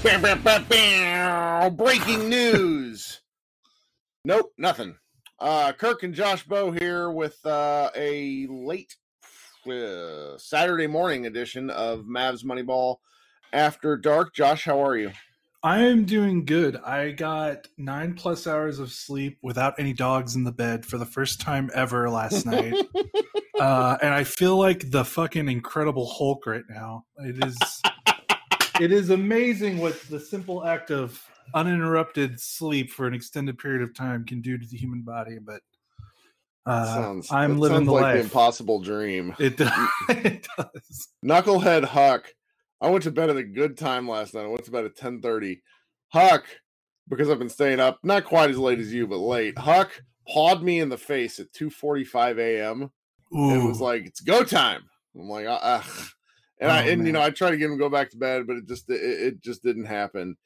Breaking news. Nope, nothing. Uh, Kirk and Josh Bowe here with uh, a late uh, Saturday morning edition of Mavs Moneyball After Dark. Josh, how are you? I am doing good. I got nine plus hours of sleep without any dogs in the bed for the first time ever last night. uh, and I feel like the fucking Incredible Hulk right now. It is it is amazing what the simple act of uninterrupted sleep for an extended period of time can do to the human body. But uh, sounds, I'm living sounds the like life. The impossible dream. It does. it does. Knucklehead Huck. I went to bed at a good time last night. I went to bed at 10:30. Huck, because I've been staying up, not quite as late as you, but late. Huck pawed me in the face at 2:45 a.m. It was like it's go time. I'm like, ugh. And oh, I and man. you know I tried to get him to go back to bed, but it just it, it just didn't happen.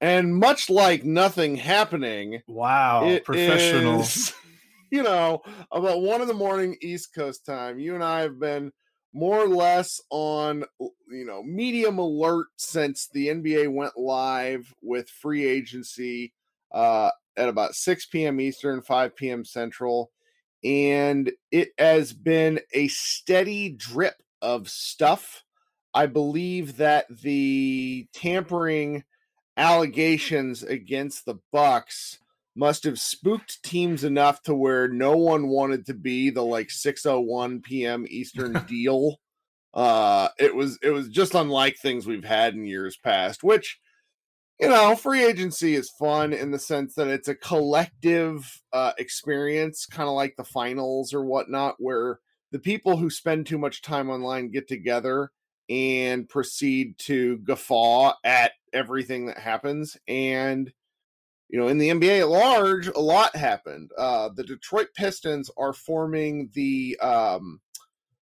And much like nothing happening, wow, professional. Is, you know, about one in the morning East Coast time. You and I have been more or less on you know medium alert since the NBA went live with free agency uh, at about 6 p.m. Eastern, 5 p.m. Central, and it has been a steady drip of stuff I believe that the tampering allegations against the Bucks must have spooked teams enough to where no one wanted to be the like 601 p.m. Eastern deal. Uh it was it was just unlike things we've had in years past, which you know, free agency is fun in the sense that it's a collective uh experience, kind of like the finals or whatnot, where the people who spend too much time online get together and proceed to guffaw at everything that happens. And, you know, in the NBA at large, a lot happened. Uh, the Detroit Pistons are forming the, um,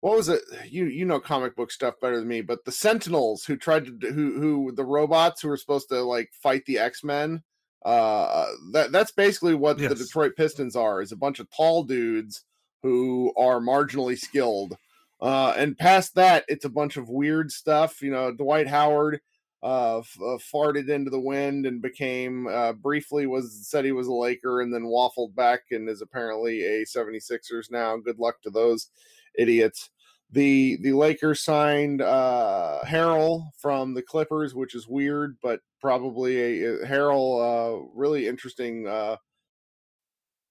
what was it? You you know comic book stuff better than me, but the Sentinels who tried to who who the robots who were supposed to like fight the X Men. Uh, that that's basically what yes. the Detroit Pistons are: is a bunch of tall dudes who are marginally skilled uh, and past that, it's a bunch of weird stuff. You know, Dwight Howard uh, f- uh, farted into the wind and became uh, briefly was said he was a Laker and then waffled back and is apparently a 76ers now. Good luck to those idiots. The the Lakers signed uh, Harrell from the Clippers, which is weird, but probably a, a Harrell uh, really interesting uh,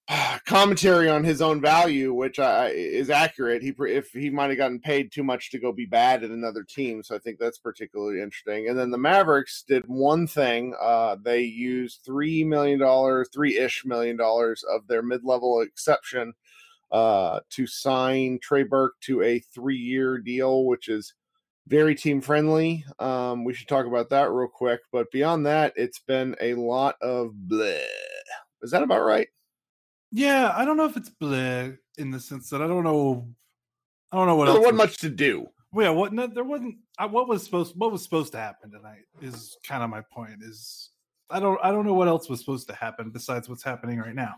commentary on his own value, which I, is accurate. He if he might have gotten paid too much to go be bad at another team, so I think that's particularly interesting. And then the Mavericks did one thing: uh, they used three million dollars, three ish million dollars of their mid level exception uh, to sign Trey Burke to a three year deal, which is very team friendly. Um, we should talk about that real quick. But beyond that, it's been a lot of bleh. Is that about right? Yeah, I don't know if it's bleh in the sense that I don't know. I don't know what else. there wasn't much to do. Yeah, what? No, there wasn't. Uh, what was supposed? What was supposed to happen tonight is kind of my point. Is I don't. I don't know what else was supposed to happen besides what's happening right now.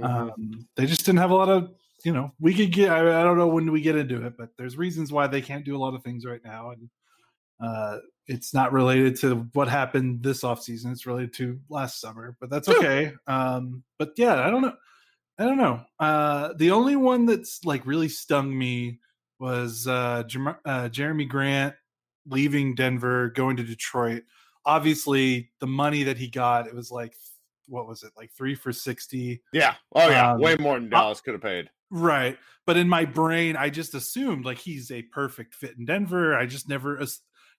Mm-hmm. Um, they just didn't have a lot of. You know, we could get. I, I don't know when we get into it, but there's reasons why they can't do a lot of things right now, and uh, it's not related to what happened this off season. It's related to last summer, but that's okay. Um, but yeah, I don't know. I don't know. Uh, the only one that's like really stung me was uh, uh, Jerami Grant leaving Denver, going to Detroit. Obviously, the money that he got, it was like, what was it, like three for 60? Yeah. Oh, yeah. Um, Way more than Dallas could have paid. Right. But in my brain, I just assumed like he's a perfect fit in Denver. I just never,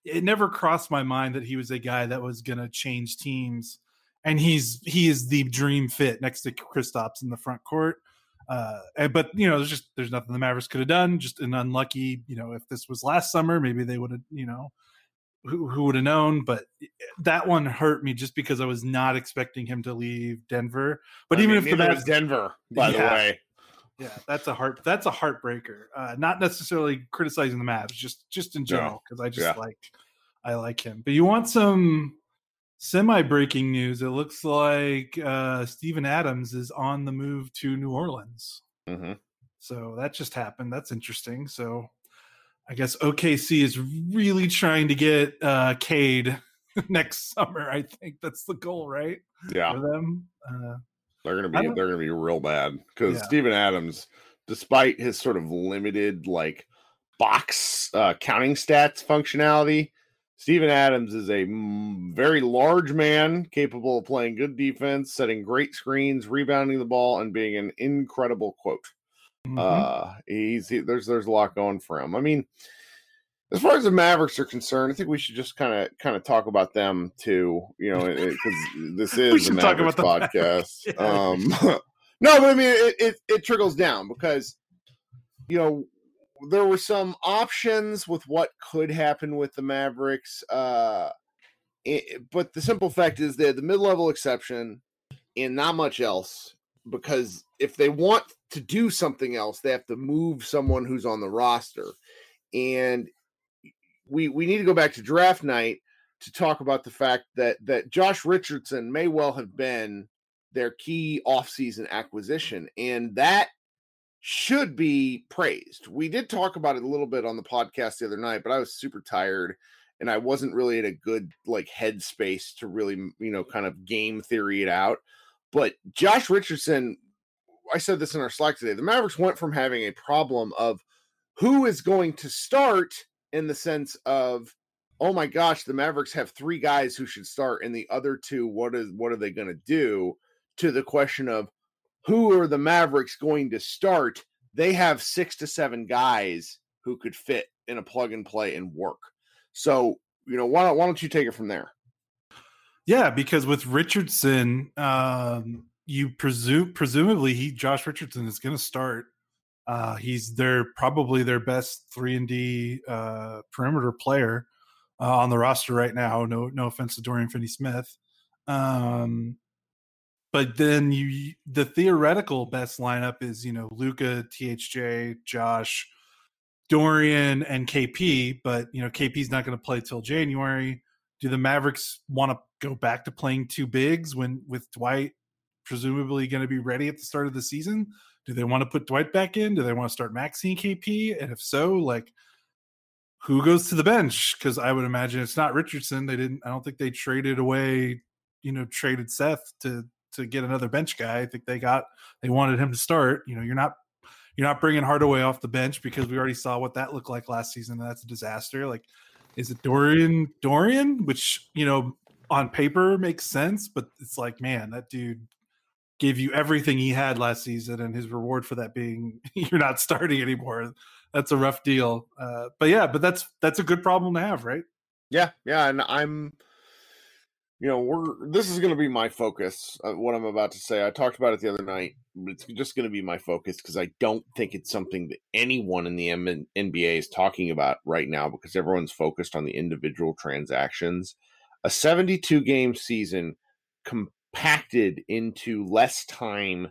it never crossed my mind that he was a guy that was going to change teams and he's he is the dream fit next to Kristaps in the front court. Uh, but you know, there's just there's nothing the Mavericks could have done. Just an unlucky, you know, if this was last summer, maybe they would have, you know, who, who would have known? But that one hurt me just because I was not expecting him to leave Denver. But I even mean, if the Mavs, Denver, by yeah, the way, yeah, that's a heart that's a heartbreaker. Uh, not necessarily criticizing the Mavs, just just in general because no. I just yeah. like I like him. But you want some semi breaking news. It looks like uh, Steven Adams is on the move to New Orleans. Mm-hmm. So that just happened. That's interesting. So I guess OKC is really trying to get uh, Cade next summer. I think that's the goal, right? Yeah, for them. Uh, they're gonna be they're gonna be real bad because yeah. Steven Adams, despite his sort of limited like box uh, counting stats functionality, Steven Adams is a very large man capable of playing good defense, setting great screens, rebounding the ball, and being an incredible quote. Mm-hmm. Uh, he's he, there's there's a lot going for him. I mean, as far as the Mavericks are concerned, I think we should just kind of kind of talk about them too. You know, because this is a Mavericks podcast. Yeah. Um, no, but I mean, it, it it trickles down because you know there were some options with what could happen with the Mavericks. Uh, it, but the simple fact is they're the mid-level exception and not much else because if they want to do something else, they have to move someone who's on the roster. And we we need to go back to draft night to talk about the fact that that Josh Richardson may well have been their key offseason acquisition and that should be praised. We did talk about it a little bit on the podcast the other night, but I was super tired and I wasn't really in a good like headspace to really, you know, kind of game theory it out. But Josh Richardson, I said this in our Slack today. The Mavericks went from having a problem of who is going to start in the sense of oh my gosh, the Mavericks have three guys who should start and the other two what is what are they going to do to the question of who are the Mavericks going to start? They have six to seven guys who could fit in a plug and play and work. So, you know, why don't, why don't you take it from there? Yeah, because with Richardson, um, you presume presumably he Josh Richardson is going to start. Uh, he's their probably their best three and D uh, perimeter player uh, on the roster right now. No, no offense to Dorian Finney-Smith. Um, but then you the theoretical best lineup is you know Luka, THJ, Josh, Dorian, and KP. But you know KP's not going to play till January. Do the Mavericks want to go back to playing two bigs when with Dwight presumably going to be ready at the start of the season? Do they want to put Dwight back in? Do they want to start Maxine KP? And if so, like who goes to the bench? Because I would imagine it's not Richardson. They didn't. I don't think they traded away. You know, traded Seth to to get another bench guy. I think they got they wanted him to start. You know, you're not you're not bringing Hardaway off the bench because we already saw what that looked like last season. And that's a disaster. Like, is it Dorian Dorian? Which you know on paper makes sense, but it's like, man, that dude gave you everything he had last season, and his reward for that being you're not starting anymore. That's a rough deal. Uh, but yeah, but that's that's a good problem to have, right? Yeah, yeah, and I'm you know, we're this is going to be my focus. Uh, what I'm about to say, I talked about it the other night, but it's just going to be my focus because I don't think it's something that anyone in the M- NBA is talking about right now because everyone's focused on the individual transactions. A 72 game season compacted into less time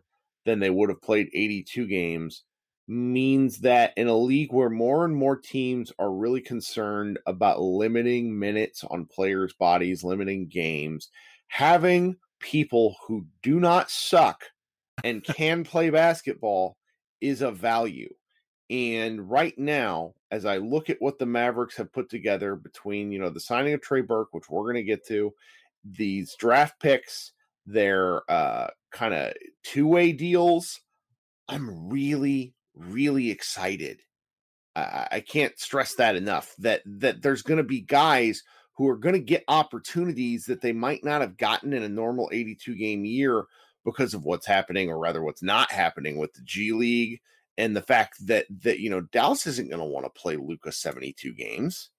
than they would have played 82 games means that in a league where more and more teams are really concerned about limiting minutes on players' bodies, limiting games, having people who do not suck and can play basketball is a value. And right now, as I look at what the Mavericks have put together between, you know, the signing of Trey Burke, which we're going to get to, these draft picks, their uh, kind of two way deals, I'm really, really excited. I, I can't stress that enough that that there's going to be guys who are going to get opportunities that they might not have gotten in a normal 82 game year because of what's happening or rather what's not happening with the G League and the fact that that you know Dallas isn't going to want to play Luka 72 games.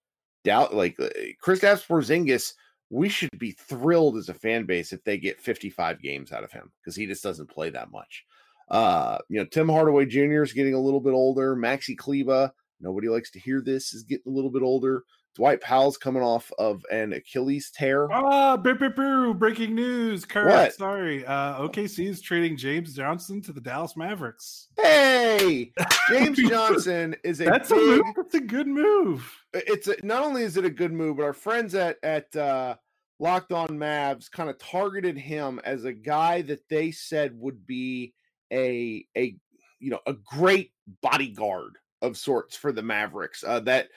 Doubt like uh, Kristaps Porzingis, we should be thrilled as a fan base if they get 55 games out of him because he just doesn't play that much. Uh, you know, Tim Hardaway Jr. is getting a little bit older. Maxi Kleber, nobody likes to hear this, is getting a little bit older. Dwight Powell's coming off of an Achilles tear. Ah, boo, boo, boo. breaking news. Kirk, what? sorry. Uh, OKC is trading James Johnson to the Dallas Mavericks. Hey, James Johnson is a That's big, a move. That's a good move. It's a, not only is it a good move, but our friends at at uh, Locked On Mavs kind of targeted him as a guy that they said would be a a you know a great bodyguard of sorts for the Mavericks. Uh, that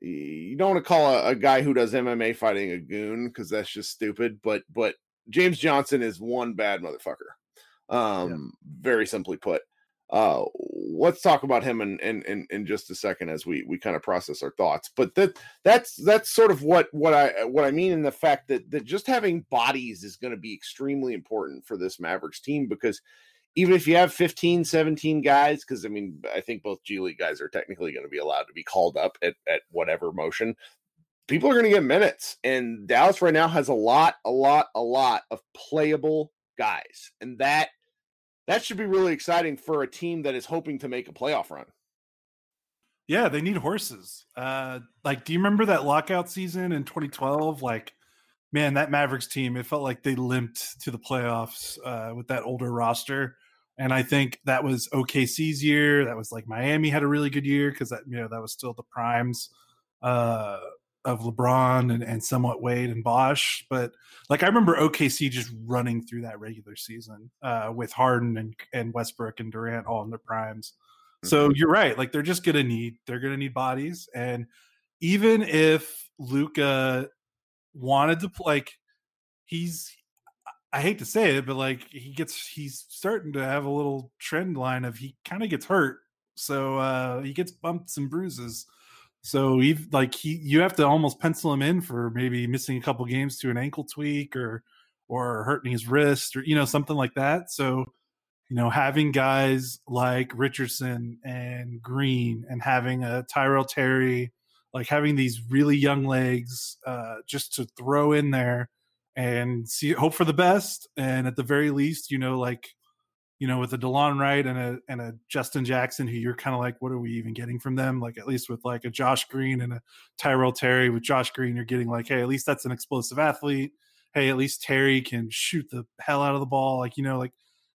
you don't want to call a, a guy who does MMA fighting a goon because that's just stupid. But but James Johnson is one bad motherfucker. Um, yeah. very simply put. Uh, let's talk about him in, in in in just a second as we we kind of process our thoughts. But that that's that's sort of what what I what I mean in the fact that that just having bodies is going to be extremely important for this Mavericks team because even if you have 15, 17 guys, because I mean, I think both G League guys are technically going to be allowed to be called up at, at whatever motion, people are going to get minutes. And Dallas right now has a lot, a lot, a lot of playable guys. And that that should be really exciting for a team that is hoping to make a playoff run. Yeah, they need horses. Uh like do you remember that lockout season in 2012? Like man, that Mavericks team, it felt like they limped to the playoffs uh, with that older roster. And I think that was OKC's year. That was like Miami had a really good year because that you know that was still the primes uh, of LeBron and, and somewhat Wade and Bosh. But like I remember OKC just running through that regular season uh, with Harden and, and Westbrook and Durant all in their primes. So mm-hmm. you're right. Like they're just gonna need they're gonna need bodies. And even if Luka wanted to play, like he's I hate to say it, but like he gets he's starting to have a little trend line of he kind of gets hurt. So uh he gets bumps and bruises. So he like he you have to almost pencil him in for maybe missing a couple games to an ankle tweak or or hurting his wrist or you know something like that. So you know having guys like Richardson and Green and having a Tyrell Terry like having these really young legs uh, just to throw in there and see hope for the best and at the very least you know like you know with a delon wright and a and a justin jackson who you're kind of like what are we even getting from them like at least with like a josh green and a tyrell terry with josh green you're getting like hey at least that's an explosive athlete hey at least terry can shoot the hell out of the ball like you know like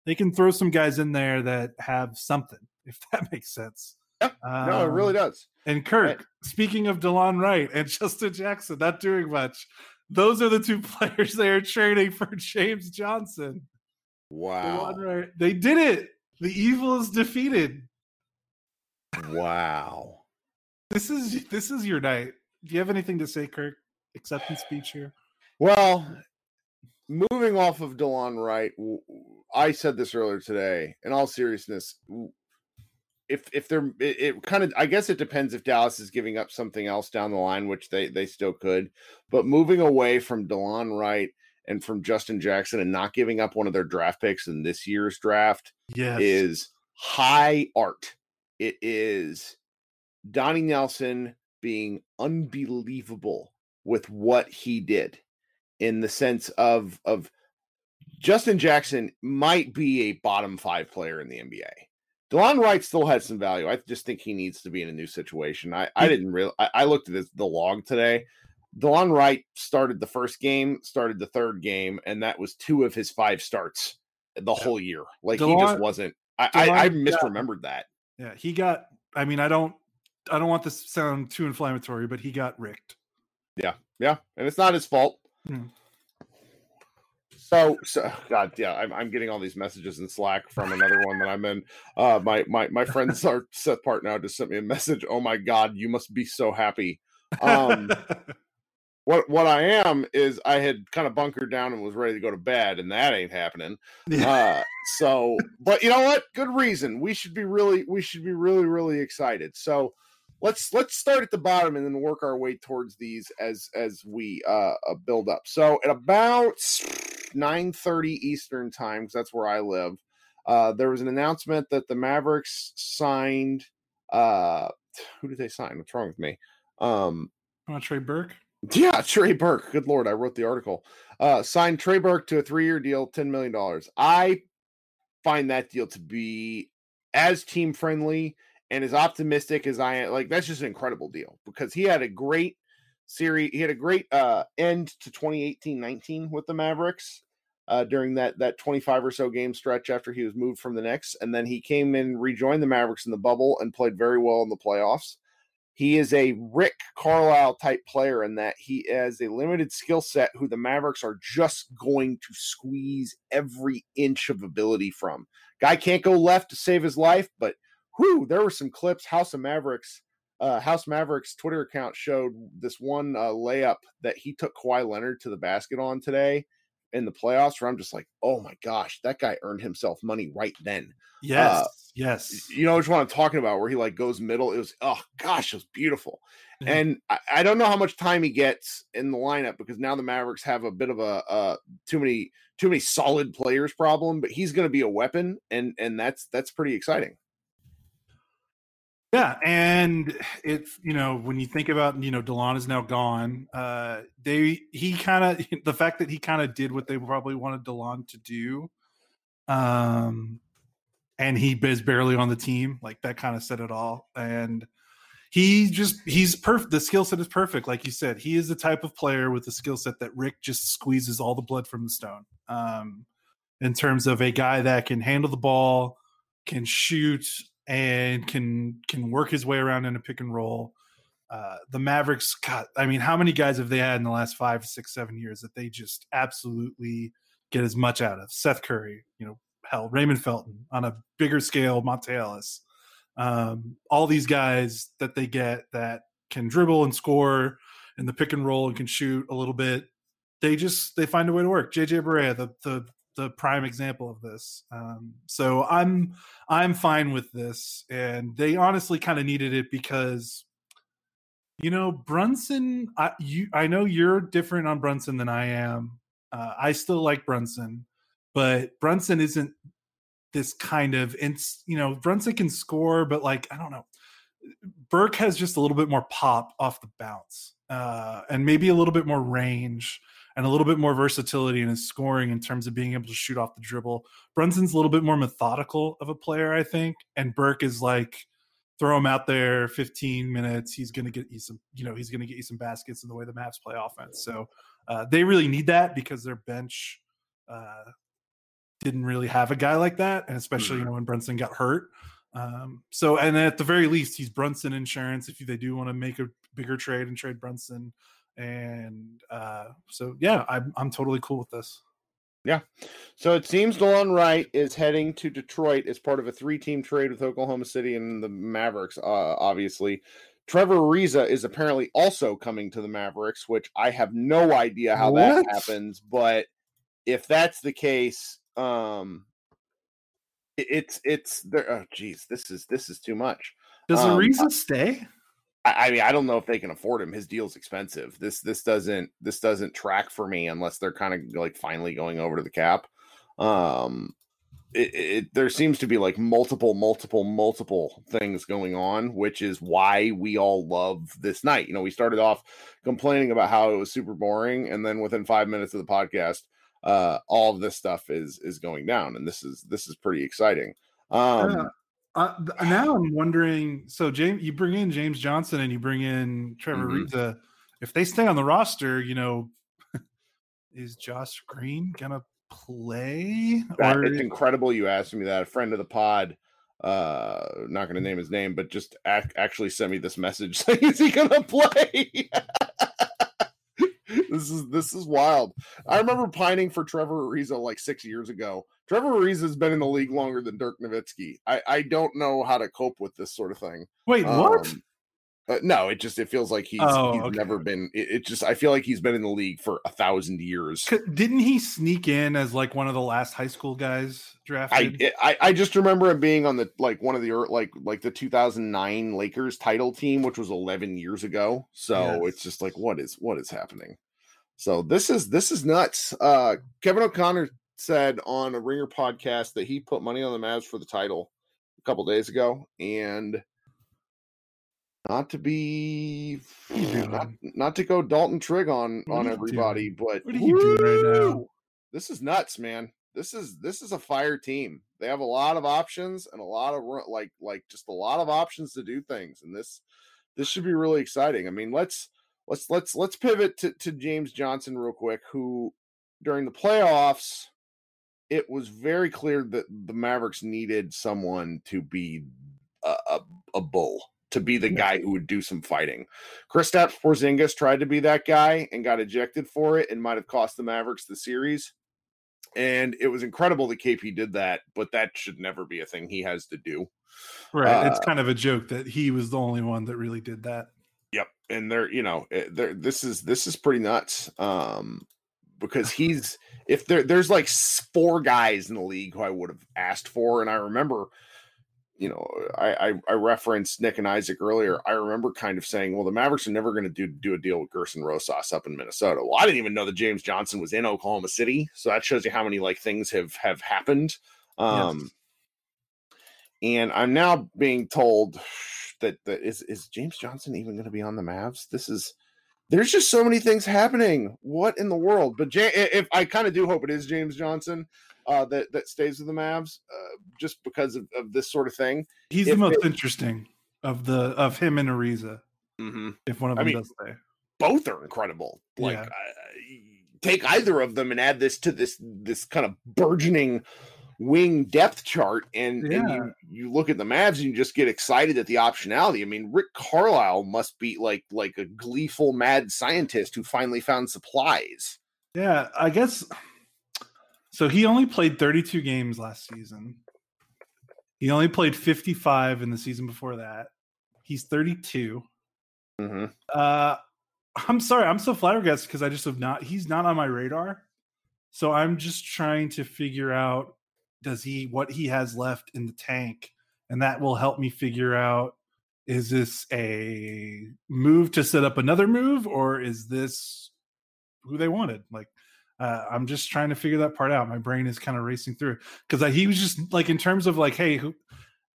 they can throw some guys in there that have something if that makes sense yeah, um, no, it really um, does. And Kirk, right. speaking of Delon Wright and Justin Jackson, not doing much. Those are the two players they are trading for James Johnson. Wow. Wright, they did it. The evil is defeated. Wow. This is this is your night. Do you have anything to say, Kirk? Acceptance speech here. Well, moving off of Delon Wright, I said this earlier today. In all seriousness, if if they're it, it, kind of I guess it depends if Dallas is giving up something else down the line, which they they still could. But moving away from Delon Wright and from Justin Jackson and not giving up one of their draft picks in this year's draft yes. is high art. It is Donnie Nelson being unbelievable with what he did in the sense of of Justin Jackson might be a bottom five player in the NBA. Delon Wright still has some value. I just think he needs to be in a new situation. I, I didn't really. I, I looked at this, the log today. Delon Wright started the first game, started the third game, and that was two of his five starts the whole year. Like Delon, he just wasn't. I, I, I misremembered that. Yeah, he got. I mean, I don't. I don't want this to sound too inflammatory, but he got ricked. Yeah, yeah, and it's not his fault. Hmm. So, so God, yeah, I'm, I'm getting all these messages in Slack from another one that I'm in. Uh, my my my friends are Seth Partnow just sent me a message. Oh my God, you must be so happy. Um, what what I am is I had kind of bunkered down and was ready to go to bed, and that ain't happening. Uh, so, but you know what? Good reason. We should be really we should be really really excited. So let's let's start at the bottom and then work our way towards these as as we uh, uh build up. So at about 9:30 Eastern time, because that's where I live. Uh, there was an announcement that the Mavericks signed. Uh, who did they sign? What's wrong with me? Um, oh, Trey Burke. Yeah, Trey Burke. Good lord, I wrote the article. Uh, signed Trey Burke to a three-year deal, ten million dollars. I find that deal to be as team friendly and as optimistic as I am. Like that's just an incredible deal because he had a great series. He had a great uh, end to 2018-19 with the Mavericks uh, during that that 25 or so game stretch after he was moved from the Knicks, and then he came in, rejoined the Mavericks in the bubble, and played very well in the playoffs. He is a Rick Carlisle type player in that he has a limited skill set who the Mavericks are just going to squeeze every inch of ability from. Guy can't go left to save his life, but whew, there were some clips, House of Mavericks uh, House Mavericks Twitter account showed this one uh, layup that he took Kawhi Leonard to the basket on today in the playoffs. Where I'm just like, oh my gosh, that guy earned himself money right then. Yes, Uh, yes. You know which one I'm talking about? Where he like goes middle. It was oh gosh, it was beautiful. Mhm. And I, I don't know how much time he gets in the lineup because now the Mavericks have a bit of a uh, too many too many solid players problem. But he's going to be a weapon, and and that's that's pretty exciting. Yeah, and it's you know when you think about you know Delon is now gone. Uh, they he kind of the fact that he kind of did what they probably wanted Delon to do, um, and he is barely on the team. Like that kind of said it all. And he just he's perfect. The skill set is perfect, like you said. He is the type of player with the skill set that Rick just squeezes all the blood from the stone. Um, in terms of a guy that can handle the ball, can shoot, and can can work his way around in a pick and roll. Uh, the Mavericks, God, I mean, how many guys have they had in the last five, six, seven years that they just absolutely get as much out of? Seth Curry, you know, hell, Raymond Felton on a bigger scale, Monta Ellis. Um, all these guys that they get that can dribble and score in the pick and roll and can shoot a little bit. They just they find a way to work. JJ Barea, the the the prime example of this. Um, so I'm I'm fine with this, and they honestly kind of needed it because, you know, Brunson. I you I know you're different on Brunson than I am. Uh, I still like Brunson, but Brunson isn't this kind of ins. You know, Brunson can score, but like I don't know. Burke has just a little bit more pop off the bounce, uh, and maybe a little bit more range and a little bit more versatility in his scoring in terms of being able to shoot off the dribble. Brunson's a little bit more methodical of a player, I think, and Burke is like throw him out there 15 minutes, he's going to get you some, you know, he's going to get you some baskets in the way the Mavs play offense. So uh, they really need that because their bench uh, didn't really have a guy like that, and especially you know when Brunson got hurt. Um, so and at the very least, he's Brunson insurance if they do want to make a bigger trade and trade Brunson and uh, so yeah, I'm I'm totally cool with this. Yeah. So it seems Delon Wright is heading to Detroit as part of a three-team trade with Oklahoma City and the Mavericks. Uh, obviously, Trevor Ariza is apparently also coming to the Mavericks, which I have no idea how that happens. But if that's the case, um, it's it's there. Oh, geez, this is this is too much. Does Um, Ariza stay? I, I mean, I don't know if they can afford him. His deal's expensive. This this doesn't this doesn't track for me unless they're kind of like finally going over to the cap. Um, it, it there seems to be like multiple, multiple, multiple things going on, which is why we all love this night. You know, we started off complaining about how it was super boring, and then within five minutes of the podcast, uh, all of this stuff is is going down, and this is this is pretty exciting. Um. Uh, now I'm wondering. So James, you bring in James Johnson and you bring in Trevor Mhm. Ariza. If they stay on the roster, you know, is Josh Green gonna play? That, Or it's incredible you asked me that. A friend of the pod, uh, not going to name his name, but just ac- actually sent me this message saying, "Is he to play?" this is this is wild. I remember pining for Trevor Ariza like six years ago. Trevor Ariza has been in the league longer than Dirk Nowitzki. I I don't know how to cope with this sort of thing. wait, what? Um, uh, no, it just it feels like he's, Oh, he's okay. never been. It, it just I feel like he's been in the league for a thousand years. Didn't he sneak in as like one of the last high school guys I, drafted? I I just remember him being on the like one of the like like the 2009 Lakers title team, which was 11 years ago. So Yes. it's just like what is what is happening? So this is this is nuts. Uh, Kevin O'Connor said on a Ringer podcast that he put money on the Mavs for the title a couple days ago, and not to be What are you not, not to go Dalton Trigg on What on everybody, but What are you doing right now? This is nuts, man. This is this is a fire team. They have a lot of options and a lot of like like just a lot of options to do things, and this this should be really exciting. I mean, let's let's let's let's pivot to, to James Johnson real quick, who during the playoffs it was very clear that the Mavericks needed someone to be a, a, a bull, to be the guy who would do some fighting. Kristaps Porzingis tried to be that guy and got ejected for it and might have cost the Mavericks the series. And it was incredible that KP did that, but that should never be a thing he has to do. Right. Uh, it's kind of a joke that he was the only one that really did that. And they're, you know, eh, they're, this is this is pretty nuts. Um, because he's if there there's like four guys in the league who I would have asked for, and I remember you know, I, I, I referenced Nick and Isaac earlier. I remember kind of saying, well, the Mavericks are never going to do do a deal with Gersson Rosas up in Minnesota. Well, I didn't even know that James Johnson was in Oklahoma City, so that shows you how many like things have have happened. Um, yes. and I'm now being told that that is is James Johnson even going to be on the Mavs? This is there's just so many things happening. What in the world? But J- if I kind of do hope it is James Johnson uh, that that stays with the Mavs, uh, just because of, of, this sort of thing. He's if the most it, interesting of the of him and Ariza. Mm-hmm. If one of them I mean, does stay, both are incredible. Like, yeah. take either of them and add this to this this kind of burgeoning wing depth chart, and, yeah. and you, you look at the Mavs and you just get excited at the optionality. I mean, Rick Carlisle must be like like a gleeful mad scientist who finally found supplies. Yeah, I guess so he only played 32 games last season. He only played 55 in the season before that. He's 32. Mm-hmm. Uh, I'm sorry, I'm so flabbergasted because I just have not. He's not on my radar. So I'm just trying to figure out does he what he has left in the tank, and that will help me figure out is this a move to set up another move or is this who they wanted? Like uh, I'm just trying to figure that part out. My brain is kind of racing through because he was just like in terms of like, hey, who,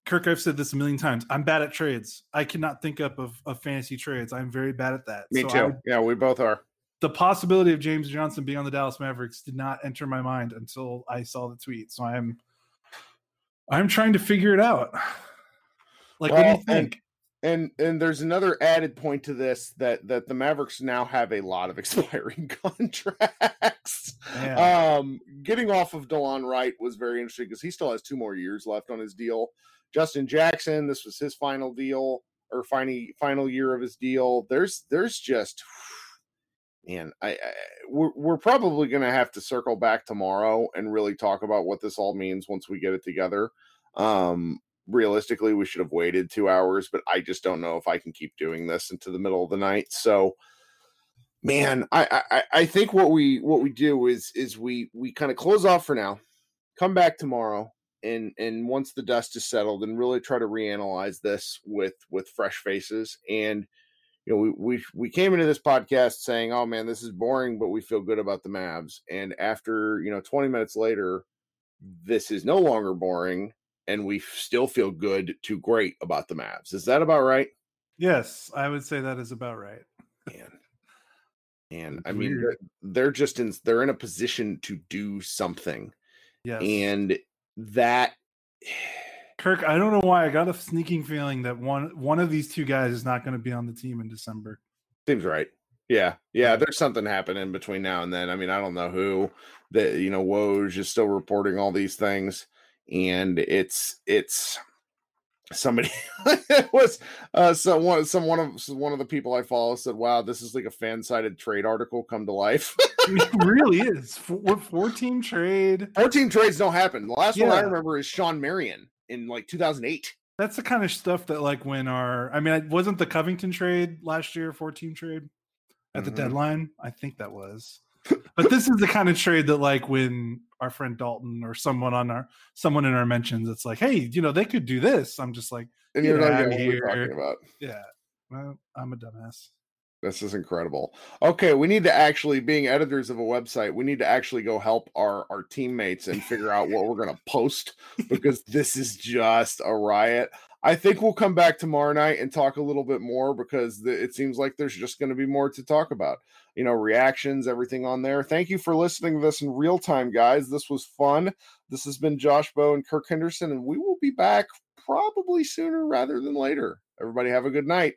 Kirk, I've said this a million times. I'm bad at trades. I cannot think up of, of fantasy trades. I'm very bad at that. Me so too. I, yeah, we both are. The possibility of James Johnson being on the Dallas Mavericks did not enter my mind until I saw the tweet. So I'm I'm trying to figure it out. Like, well, what do you think? and and there's another added point to this that that the Mavericks now have a lot of expiring contracts. Yeah. Um, getting off of Delon Wright was very interesting because he still has two more years left on his deal. Justin Jackson, this was his final deal or final final year of his deal. There's there's just man, I, I we're we're probably going to have to circle back tomorrow and really talk about what this all means once we get it together. Um, realistically we should have waited two hours but i just don't know if i can keep doing this into the middle of the night so man i i, I think what we what we do is is we we kind of close off for now come back tomorrow and and once the dust is settled and really try to reanalyze this with with fresh faces and you know we we we came into this podcast saying oh man this is boring but we feel good about the Mavs and after you know 20 minutes later this is no longer boring and we still feel good to great about the Mavs. Is that about right? Yes, I would say that is about right. And and I mean they're, they're, just in they're in a position to do something. Yes. And that Kirk, I don't know why I got a sneaking feeling that one one of these two guys is not going to be on the team in December. Seems right. Yeah, yeah. There's something happening between now and then. I mean, I don't know who. That you know, Woj is still reporting all these things and it's it's somebody was uh someone some one of some, one of the people I follow said, "Wow, this is like a fan sided trade article come to life." it really is. Four, four team trade. Four team trades don't happen. The last yeah. one I remember is Shawn Marion in like 2008. That's the kind of stuff that like when our I mean, it wasn't the Covington trade last year, 14 trade at mm-hmm. the deadline. I think that was. but this is the kind of trade that like when our friend Dalton or someone on our someone in our mentions, it's like, hey, you know, they could do this. I'm just like, and you're not what we're talking about. Yeah, well, I'm a dumbass. This is incredible. Okay, we need to actually, being editors of a website, we need to actually go help our our teammates and figure out what we're going to post because this is just a riot. I think we'll come back tomorrow night and talk a little bit more because the, it seems like there's just going to be more to talk about. You know, reactions, everything on there. Thank you for listening to this in real time, guys. This was fun. This has been Josh Bowe and Kirk Henderson, and we will be back probably sooner rather than later. Everybody have a good night.